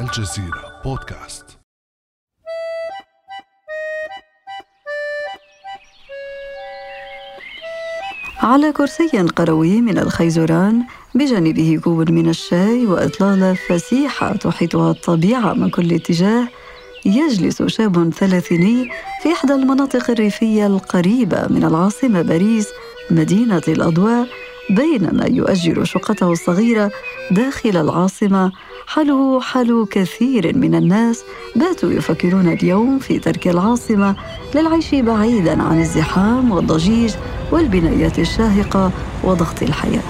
الجزيرة بودكاست. على كرسي قروي من الخيزران بجانبه كوب من الشاي وإطلالة فسيحة تحيطها الطبيعة من كل اتجاه. يجلس شاب ثلاثيني في إحدى المناطق الريفية القريبة من العاصمة باريس مدينة الأضواء بينما يؤجر شقته الصغيرة داخل العاصمة. حاله حال كثير من الناس باتوا يفكرون اليوم في ترك العاصمة للعيش بعيدا عن الزحام والضجيج والبنايات الشاهقة وضغط الحياة.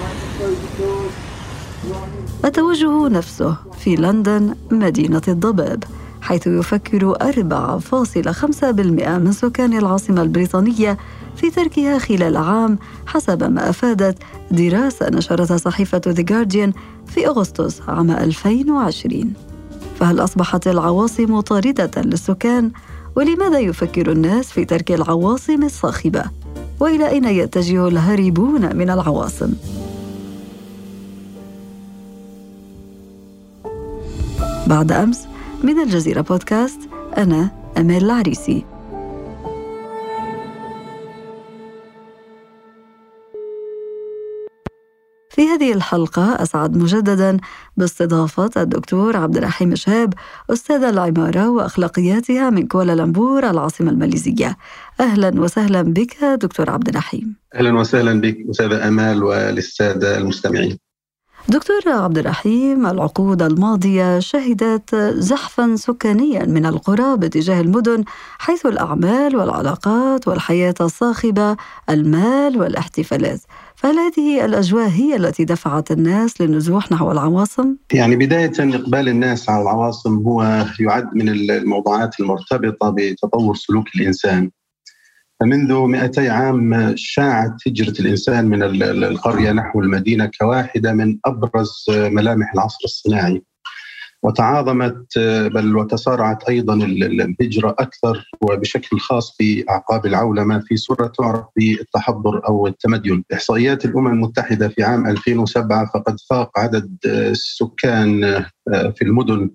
التوجه نفسه في لندن مدينة الضباب حيث يفكر 4.5% من سكان العاصمة البريطانية في تركها خلال عام حسب ما أفادت دراسة نشرتها صحيفة The Guardian في أغسطس عام 2020 فهل أصبحت العواصم طاردة للسكان؟ ولماذا يفكر الناس في ترك العواصم الصاخبة؟ وإلى أين يتجه الهاربون من العواصم؟ بعد أمس من الجزيرة بودكاست أنا أمال العريسي في هذه الحلقة أسعد مجددا باستضافة الدكتور عبد الرحيم شهاب أستاذ العمارة وأخلاقياتها من كوالالمبور العاصمة الماليزية. أهلا وسهلا بك دكتور عبد الرحيم. أهلا وسهلا بك أستاذة أمال وللسادة المستمعين. دكتور عبد الرحيم العقود الماضية شهدت زحفا سكانيا من القرى باتجاه المدن حيث الأعمال والعلاقات والحياة الصاخبة المال والاحتفالات فهل هذه الأجواء هي التي دفعت الناس للنزوح نحو العواصم؟ يعني بداية إقبال الناس على العواصم هو يعد من الموضوعات المرتبطة بتطور سلوك الإنسان فمنذ 200 عام شاعت هجرة الإنسان من القرية نحو المدينة كواحدة من أبرز ملامح العصر الصناعي. وتعاظمت بل وتسارعت أيضا الهجرة أكثر وبشكل خاص في أعقاب العولمة في صورة تعرف بالتحضر أو التمدن. إحصائيات الأمم المتحدة في عام 2007 فقد فاق عدد السكان في المدن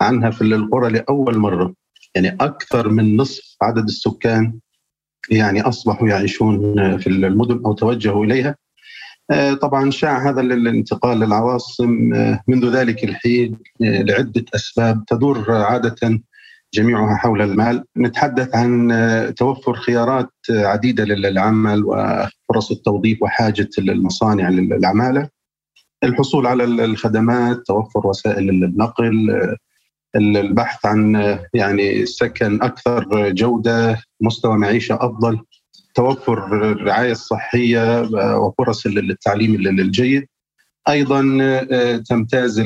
عنها في القرى لأول مرة. يعني أكثر من نصف عدد السكان يعني أصبحوا يعيشون في المدن أو توجهوا إليها. طبعا شاع هذا الانتقال للعواصم منذ ذلك الحين لعدة أسباب تدور عادة جميعها حول المال نتحدث عن توفر خيارات عديدة للعمل وفرص التوظيف وحاجة المصانع للعمالة الحصول على الخدمات توفر وسائل النقل البحث عن يعني سكن أكثر جودة، مستوى معيشة أفضل، توفر الرعاية الصحية وفرص التعليم الجيد. أيضا تمتاز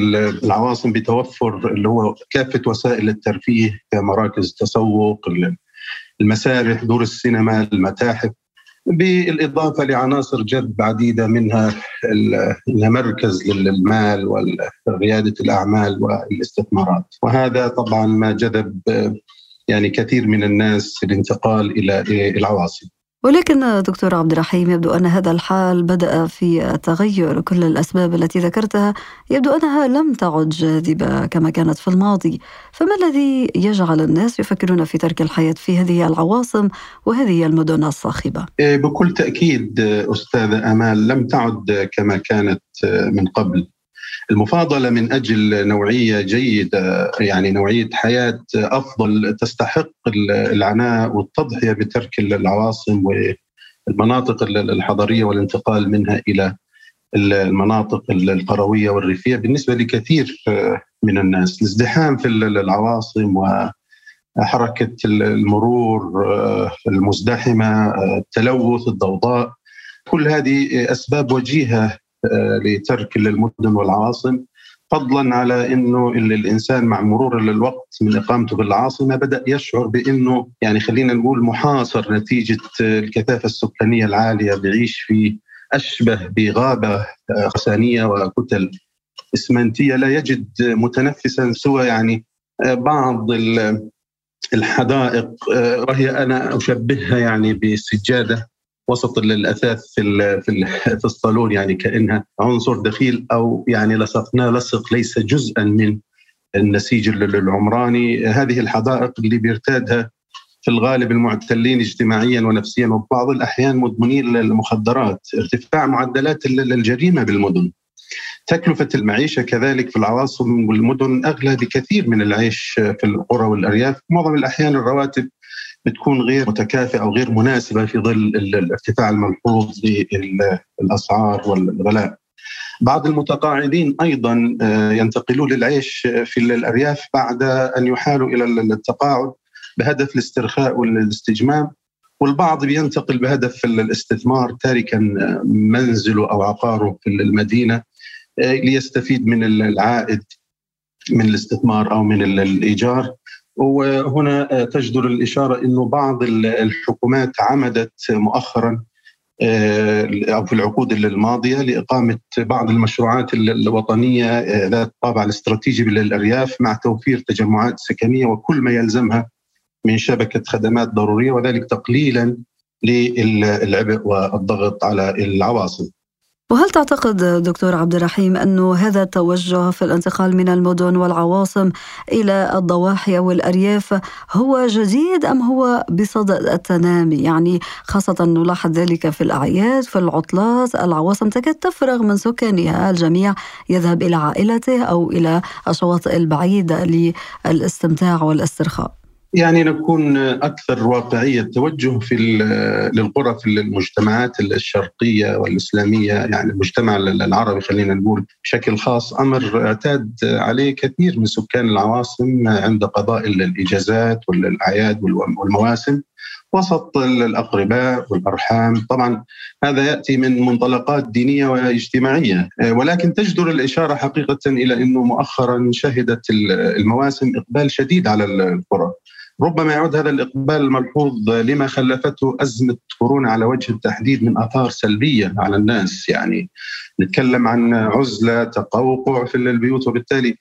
العواصم بتوفر اللي هو كافة وسائل الترفيه كمراكز تسوق، المسارح، دور السينما، المتاحف، بالإضافة لعناصر جذب عديدة منها انها مركز للمال ورياده الأعمال والاستثمارات. وهذا طبعا ما جذب يعني كثير من الناس الانتقال إلى العواصم. ولكن دكتور عبد الرحيم يبدو أن هذا الحال بدأ في التغير. كل الأسباب التي ذكرتها يبدو أنها لم تعد جاذبة كما كانت في الماضي. فما الذي يجعل الناس يفكرون في ترك الحياة في هذه العواصم وهذه المدن الصاخبة؟ بكل تأكيد أستاذة أمال لم تعد كما كانت من قبل. المفاضلة من أجل نوعية جيدة يعني نوعية حياة أفضل تستحق العناء والتضحية بترك العواصم والمناطق الحضرية والانتقال منها إلى المناطق القروية والريفية. بالنسبة لكثير من الناس الازدحام في العواصم وحركة المرور المزدحمة التلوث الضوضاء كل هذه أسباب وجيهة لترك المدن والعواصم فضلا على إنه الإنسان مع مرور الوقت من إقامته بالعاصمة بدأ يشعر بإنه يعني خلينا نقول محاصر نتيجة الكثافة السكانية العالية بيعيش في أشبه بغابة خسانية وكتل إسمنتية لا يجد متنفسا سوى يعني بعض الحدائق وهي أنا أشبهها يعني بسجادة وسط الاثاث في في في الصالون يعني كأنها عنصر دخيل أو يعني لصقناه لصق ليس جزءا من النسيج العمراني. هذه الحدائق اللي بيرتادها في الغالب المعتلين اجتماعيا ونفسيا وبعض الأحيان مدمنين للمخدرات، ارتفاع معدلات الجريمة بالمدن. تكلفة المعيشة كذلك في العواصم والمدن أغلى بكثير من العيش في القرى والأرياف. معظم الأحيان الرواتب بتكون غير متكافئة أو غير مناسبة في ظل الارتفاع الملحوظ للأسعار والغلاء. بعض المتقاعدين أيضا آه، ينتقلون للعيش في الأرياف بعد أن يحالوا إلى التقاعد بهدف الاسترخاء والاستجمام والبعض بينتقل بهدف الاستثمار تاركا منزله أو عقاره في المدينة آه، ليستفيد من العائد من الاستثمار أو من الإيجار. وهنا آه، تجدر الإشارة إنه بعض الحكومات عمدت مؤخرا آه، أو في العقود الماضية لإقامة بعض المشروعات الوطنية ذات الطابع الاستراتيجي للأرياف مع توفير تجمعات سكنية وكل ما يلزمها من شبكة خدمات ضرورية وذلك تقليلا للعبء والضغط على العواصم. وهل تعتقد دكتور عبد الرحيم أن هذا التوجه في الانتقال من المدن والعواصم إلى الضواحي والأرياف هو جديد أم هو بصدد التنامي يعني خاصة نلاحظ ذلك في الأعياد في العطلات العواصم تكاد تفرغ من سكانها الجميع يذهب إلى عائلته أو إلى الشواطئ البعيدة للاستمتاع والاسترخاء. يعني نكون أكثر واقعية التوجه في للقرى في المجتمعات الشرقية والإسلامية يعني المجتمع العربي خلينا نقول بشكل خاص. أمر اعتاد عليه كثير من سكان العواصم عند قضاء الإجازات والأعياد والمواسم وسط الأقرباء والأرحام. طبعا هذا يأتي من منطلقات دينية واجتماعية. ولكن تجدر الإشارة حقيقة إلى إنه مؤخرا شهدت المواسم إقبال شديد على القرى. ربما يعود هذا الإقبال الملحوظ لما خلفته أزمة كورونا على وجه التحديد من آثار سلبية على الناس. يعني نتكلم عن عزلة تقوقع في البيوت وبالتالي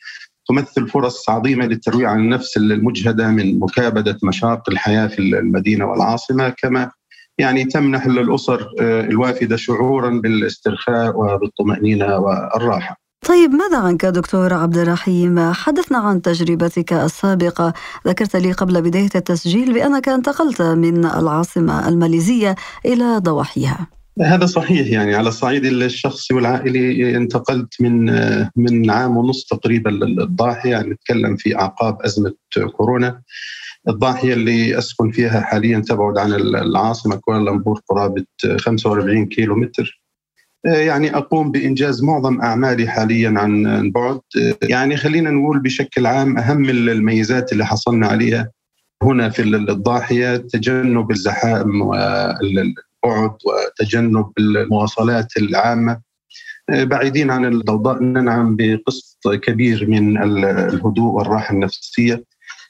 تمثل فرص عظيمة للترويع عن النفس المجهدة من مكابدة مشاق الحياة في المدينة والعاصمة كما يعني تمنح للأسر الوافدة شعورا بالاسترخاء وبالطمأنينة والراحة. طيب ماذا عنك دكتور عبد الرحيم؟ حدثنا عن تجربتك السابقة، ذكرت لي قبل بداية التسجيل بأنك انتقلت من العاصمة الماليزية إلى ضواحيها. هذا صحيح يعني على الصعيد الشخصي والعائلي انتقلت من من عام ونص تقريبا للضاحية يعني نتكلم في أعقاب أزمة كورونا الضاحية اللي أسكن فيها حاليا تبعد عن العاصمة كوالالمبور قرابة 45 كيلو متر يعني أقوم بإنجاز معظم أعمالي حاليا عن بعد يعني خلينا نقول بشكل عام أهم الميزات اللي حصلنا عليها هنا في الضاحية تجنب الزحام والبعد وتجنب المواصلات العامة. بعيدين عن الضوضاء ننعم بقسط كبير من الهدوء والراحة النفسية.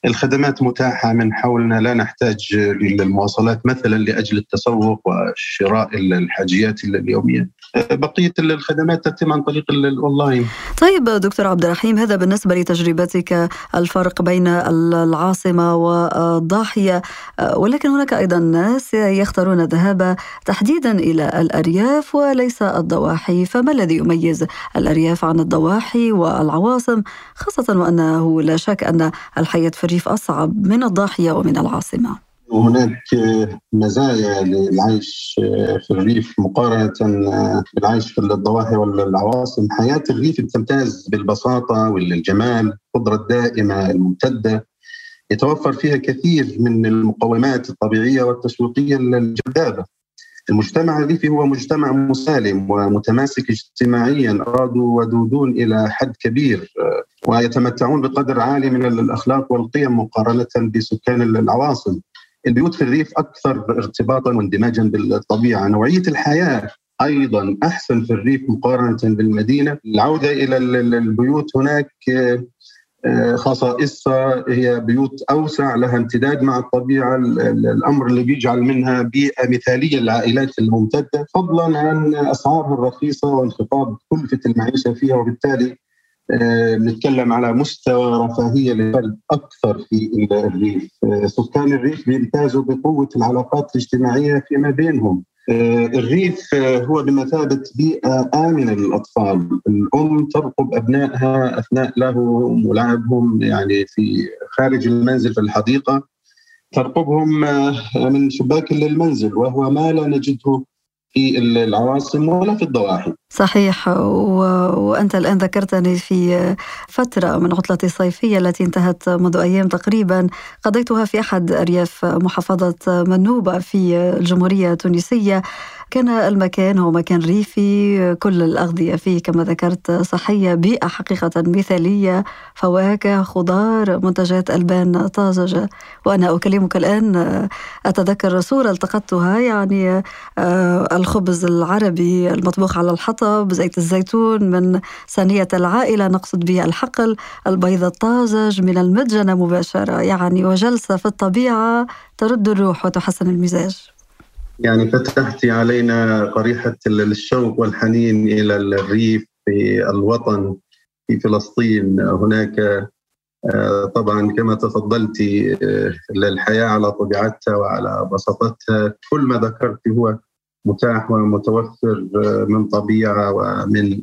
الخدمات متاحة من حولنا لا نحتاج للمواصلات مثلا لأجل التسوق وشراء الحاجيات اليومية. بقية الخدمات تتم عن طريق الأونلاين. طيب دكتور عبد الرحيم هذا بالنسبة لتجربتك الفرق بين العاصمة والضاحية ولكن هناك أيضا ناس يختارون الذهاب تحديدا إلى الأرياف وليس الضواحي فما الذي يميز الأرياف عن الضواحي والعواصم خاصة وأنه لا شك أن الحياة في الريف أصعب من الضاحية ومن العاصمة. هناك مزايا للعيش في الريف مقارنة بالعيش في الضواحي والعواصم. حياة الريف تمتاز بالبساطة والجمال القدرة الدائمة الممتدة. يتوفر فيها كثير من المقومات الطبيعية والتسويقية الجذابة المجتمع الريفي هو مجتمع مسالم ومتماسك اجتماعيا أرادوا ودودون إلى حد كبير ويتمتعون بقدر عالي من الأخلاق والقيم مقارنة بسكان العواصم. البيوت في الريف أكثر ارتباطا واندماجا بالطبيعة، نوعية الحياة أيضا أحسن في الريف مقارنة بالمدينة، العودة إلى البيوت هناك آه، خصائصها هي بيوت أوسع لها امتداد مع الطبيعة. الأمر اللي بيجعل منها بيئة مثالية للعائلات الممتدة فضلا عن اسعارها الرخيصة وانخفاض كلفة المعيشة فيها. وبالتالي بنتكلم على مستوى رفاهية للفرد أكثر في الريف. آه، سكان الريف بيمتازوا بقوة العلاقات الاجتماعية فيما بينهم. آه، الريف آه، هو بمثابة بيئة آمنة للأطفال. الأم ترقب أبنائها أثناء لهوهم ولعبهم يعني في خارج المنزل في الحديقة. ترقبهم آه، من شباك المنزل وهو ما لا نجده في العواصم ولا في الضواحي. صحيح و... وأنت الآن ذكرتني في فترة من عطلة الصيفية التي انتهت منذ أيام تقريبا قضيتها في أحد أرياف محافظة منوبة في الجمهورية التونسية. كان المكان هو مكان ريفي كل الأغذية فيه كما ذكرت صحية بيئة حقيقة مثالية فواكه خضار منتجات ألبان طازجة. وأنا أكلمك الآن أتذكر صورة التقطتها يعني آه، الخبز العربي المطبوخ على الحطب زيت الزيتون من صينية العائلة نقصد به الحقل البيض الطازج من المدجنة مباشرة. يعني وجلسة في الطبيعة ترد الروح وتحسن المزاج. يعني فتحتي علينا قريحة الشوق والحنين إلى الريف في الوطن في فلسطين. هناك آه، طبعا كما تفضلت آه، الحياة على طبيعتها وعلى بساطتها. كل ما ذكرت هو متاح ومتوفر آه، من طبيعة ومن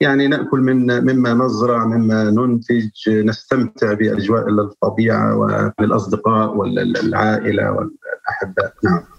يعني نأكل من مما نزرع مما ننتج نستمتع بأجواء الطبيعة والاصدقاء والعائلة والاحباء نعم.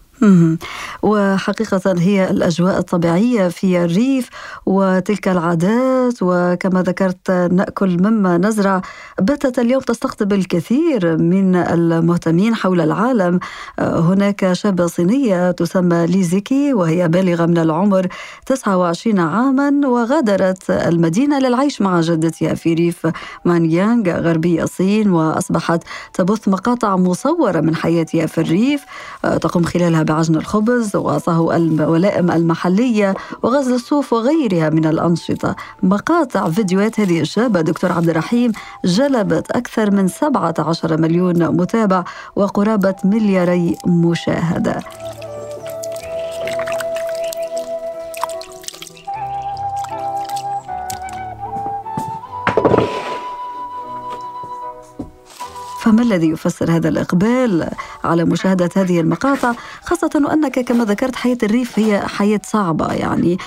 وحقيقة هي الأجواء الطبيعية في الريف وتلك العادات وكما ذكرت نأكل مما نزرع. باتت اليوم تستقطب الكثير من المهتمين حول العالم. هناك شابة صينية تسمى ليزيكي وهي بالغة من العمر 29 عاما وغادرت المدينة للعيش مع جدتها في ريف مانيانغ غربي الصين وأصبحت تبث مقاطع مصورة من حياتها في الريف. تقوم خلالها بعجن الخبز وصهو الولائم المحلية وغزل الصوف وغيرها من الأنشطة. مقاطع فيديوهات هذه الشابة دكتور عبد الرحيم جلبت أكثر من 17 مليون متابع وقرابة ملياري مشاهدة. فما الذي يفسر هذا الإقبال على مشاهدة هذه المقاطع؟ خاصة وأنك كما ذكرت حياة الريف هي حياة صعبة يعني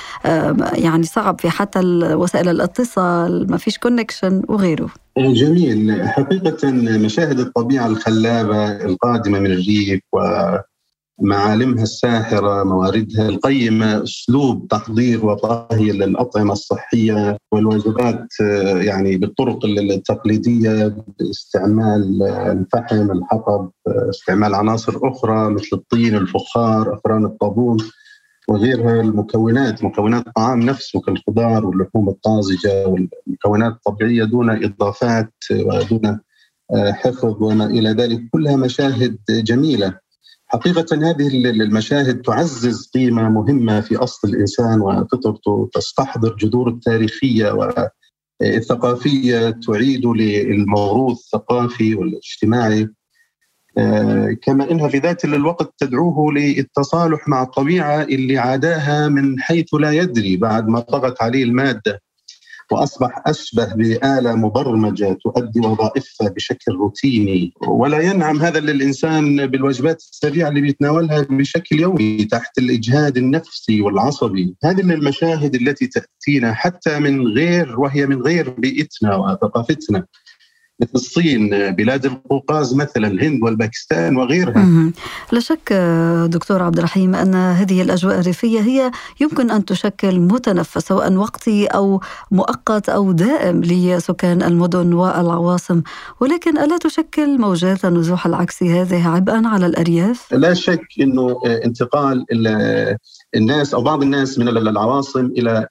يعني صعب في حتى وسائل الاتصال ما فيش كونكشن وغيره. جميل. حقيقة مشاهد الطبيعة الخلابة القادمة من الريف و معالمها الساحرة مواردها القيمة أسلوب تحضير وطهي للأطعمة الصحية والوجبات يعني بالطرق التقليدية باستعمال الفحم الحطب استعمال عناصر أخرى مثل الطين الفخار أفران الطابون وغيرها المكونات مكونات الطعام نفسه كالخضار واللحوم الطازجة والمكونات الطبيعية دون إضافات ودون حفظ وما إلى ذلك كلها مشاهد جميلة. حقيقة هذه المشاهد تعزز قيمة مهمة في أصل الإنسان وفطرته تستحضر جذور التاريخية والثقافية تعيد للموروث الثقافي والاجتماعي. آه، كما إنها في ذات الوقت تدعوه للتصالح مع الطبيعة اللي عاداها من حيث لا يدري بعد ما طغت عليه المادة. وأصبح أشبه بآلة مبرمجة تؤدي وظائفها بشكل روتيني ولا ينعم هذا للإنسان بالوجبات السريعة اللي بيتناولها بشكل يومي تحت الإجهاد النفسي والعصبي، هذه من المشاهد التي تأتينا حتى من غير وهي من غير بيئتنا وثقافتنا. مثل الصين بلاد القوقاز مثلا الهند والباكستان وغيرها. لا شك دكتور عبد الرحيم أن هذه الأجواء الريفية هي يمكن أن تشكل متنفس سواء وقتي أو مؤقت أو دائم لسكان المدن والعواصم. ولكن ألا تشكل موجات النزوح العكسي هذه عبئا على الأرياف؟ لا شك أنه انتقال الناس أو بعض الناس من العواصم إلى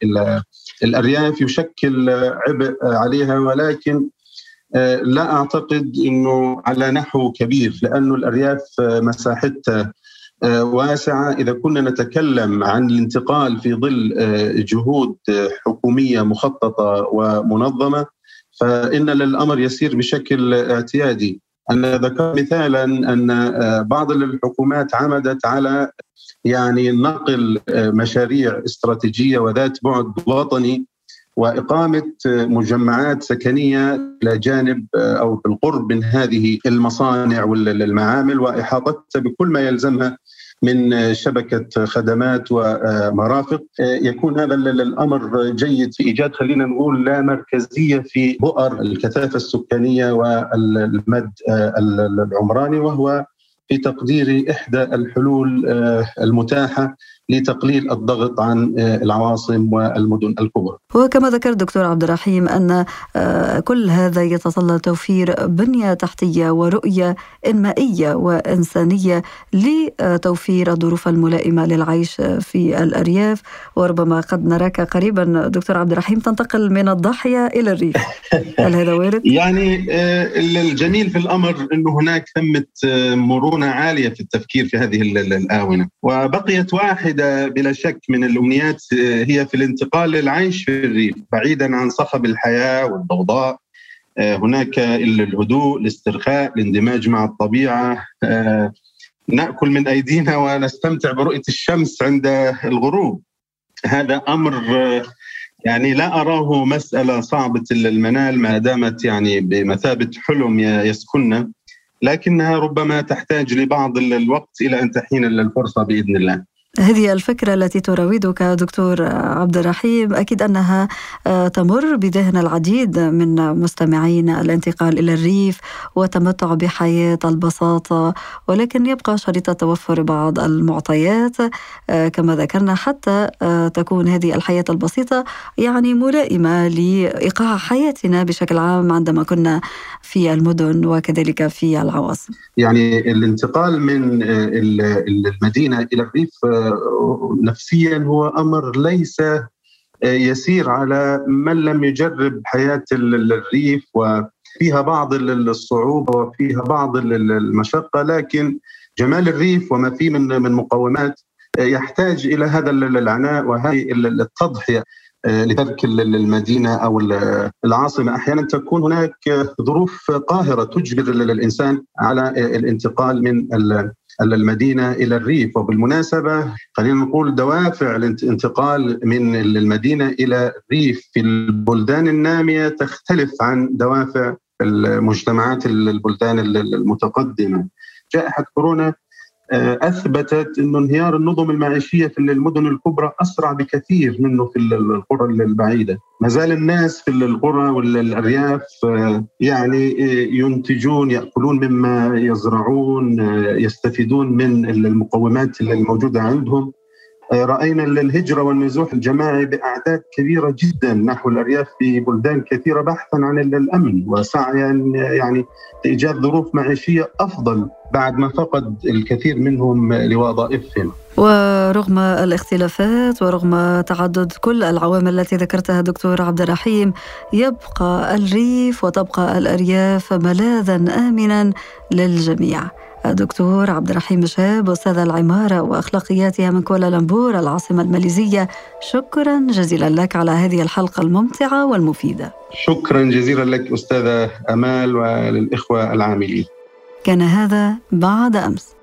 الأرياف يشكل عبء عليها ولكن آه، لا أعتقد إنه على نحو كبير لأنه الأرياف آه، مساحتها آه، واسعة. إذا كنا نتكلم عن الانتقال في ظل جهود حكومية مخططة ومنظمة فإن الامر يسير بشكل اعتيادي. أنا ذكرت مثالا أن بعض الحكومات عمدت على يعني نقل مشاريع استراتيجية وذات بعد وطني. وإقامة مجمعات سكنية إلى جانب أو بالقرب من هذه المصانع والمعامل وإحاطتها بكل ما يلزمها من شبكة خدمات ومرافق. يكون هذا الأمر جيد في إيجاد خلينا نقول لا مركزية في بؤر الكثافة السكانية والمد العمراني وهو في تقديري إحدى الحلول المتاحة لتقليل الضغط عن آه، العواصم والمدن الكبرى. وكما ذكر دكتور عبد الرحيم أن آه، كل هذا يتطلب توفير بنية تحتية ورؤية إنمائية وإنسانية لتوفير الظروف الملائمة للعيش في الأرياف وربما قد نراك قريبا دكتور عبد الرحيم تنتقل من الضاحية إلى الريف. هل هذا وارد؟ يعني آه، الجميل في الأمر انه هناك ثمة مرونة عالية في التفكير في هذه الآونة وبقيت واحدة بلا شك من الأمنيات آه، هي في الانتقال للعيش في الريف بعيدا عن صخب الحياة والضوضاء. آه، هناك الهدوء الاسترخاء الاندماج مع الطبيعة. آه، نأكل من أيدينا ونستمتع برؤية الشمس عند الغروب. هذا أمر يعني لا أراه مسألة صعبة المنال ما دامت يعني بمثابة حلم يسكننا. لكنها ربما تحتاج لبعض الوقت إلى أن تحين الفرصة بإذن الله. هذه الفكرة التي تراودك دكتور عبد الرحيم أكيد أنها آه، تمر بذهن العديد من مستمعين الانتقال إلى الريف وتمتع بحياة البساطة ولكن يبقى شريط توفر بعض المعطيات. آه، كما ذكرنا حتى آه، تكون هذه الحياة البسيطة يعني ملائمة لإيقاع حياتنا بشكل عام عندما كنا في المدن وكذلك في العواصم. يعني الانتقال من المدينة إلى الريف نفسيا هو أمر ليس يسير على من لم يجرب حياة الريف وفيها بعض الصعوبة وفيها بعض المشقة لكن جمال الريف وما فيه من من مقومات يحتاج إلى هذا العناء وهذه التضحية لترك المدينة أو العاصمة. أحيانا تكون هناك ظروف قاهرة تجبر الإنسان على الانتقال من المدينة إلى الريف وبالمناسبة خلينا نقول دوافع الانتقال من المدينة إلى الريف في البلدان النامية تختلف عن دوافع المجتمعات البلدان المتقدمة. جائحة كورونا أثبتت انه انهيار النظم المعيشية في المدن الكبرى أسرع بكثير منه في القرى البعيدة، ما زال الناس في القرى والأرياف آه، يعني آه، ينتجون يأكلون مما يزرعون يستفيدون من المقومات الموجودة عندهم. رأينا الهجره والنزوح الجماعي بأعداد كبيرة جدا نحو الأرياف في بلدان كثيرة بحثا عن الأمن وسعيا يعني لإيجاد ظروف معيشية أفضل بعد ما فقد الكثير منهم لوظائفهم. ورغم الاختلافات ورغم تعدد كل العوامل التي ذكرتها دكتور عبد الرحيم يبقى الريف وتبقى الأرياف ملاذا امنا للجميع. الدكتور عبد الرحيم شاب أستاذ العمارة وأخلاقياتها من كوالالمبور العاصمة الماليزية. شكرا جزيلا لك على هذه الحلقة الممتعة والمفيدة. شكرا جزيلا لك أستاذة أمال وللإخوة العاملين. كان هذا بعد أمس.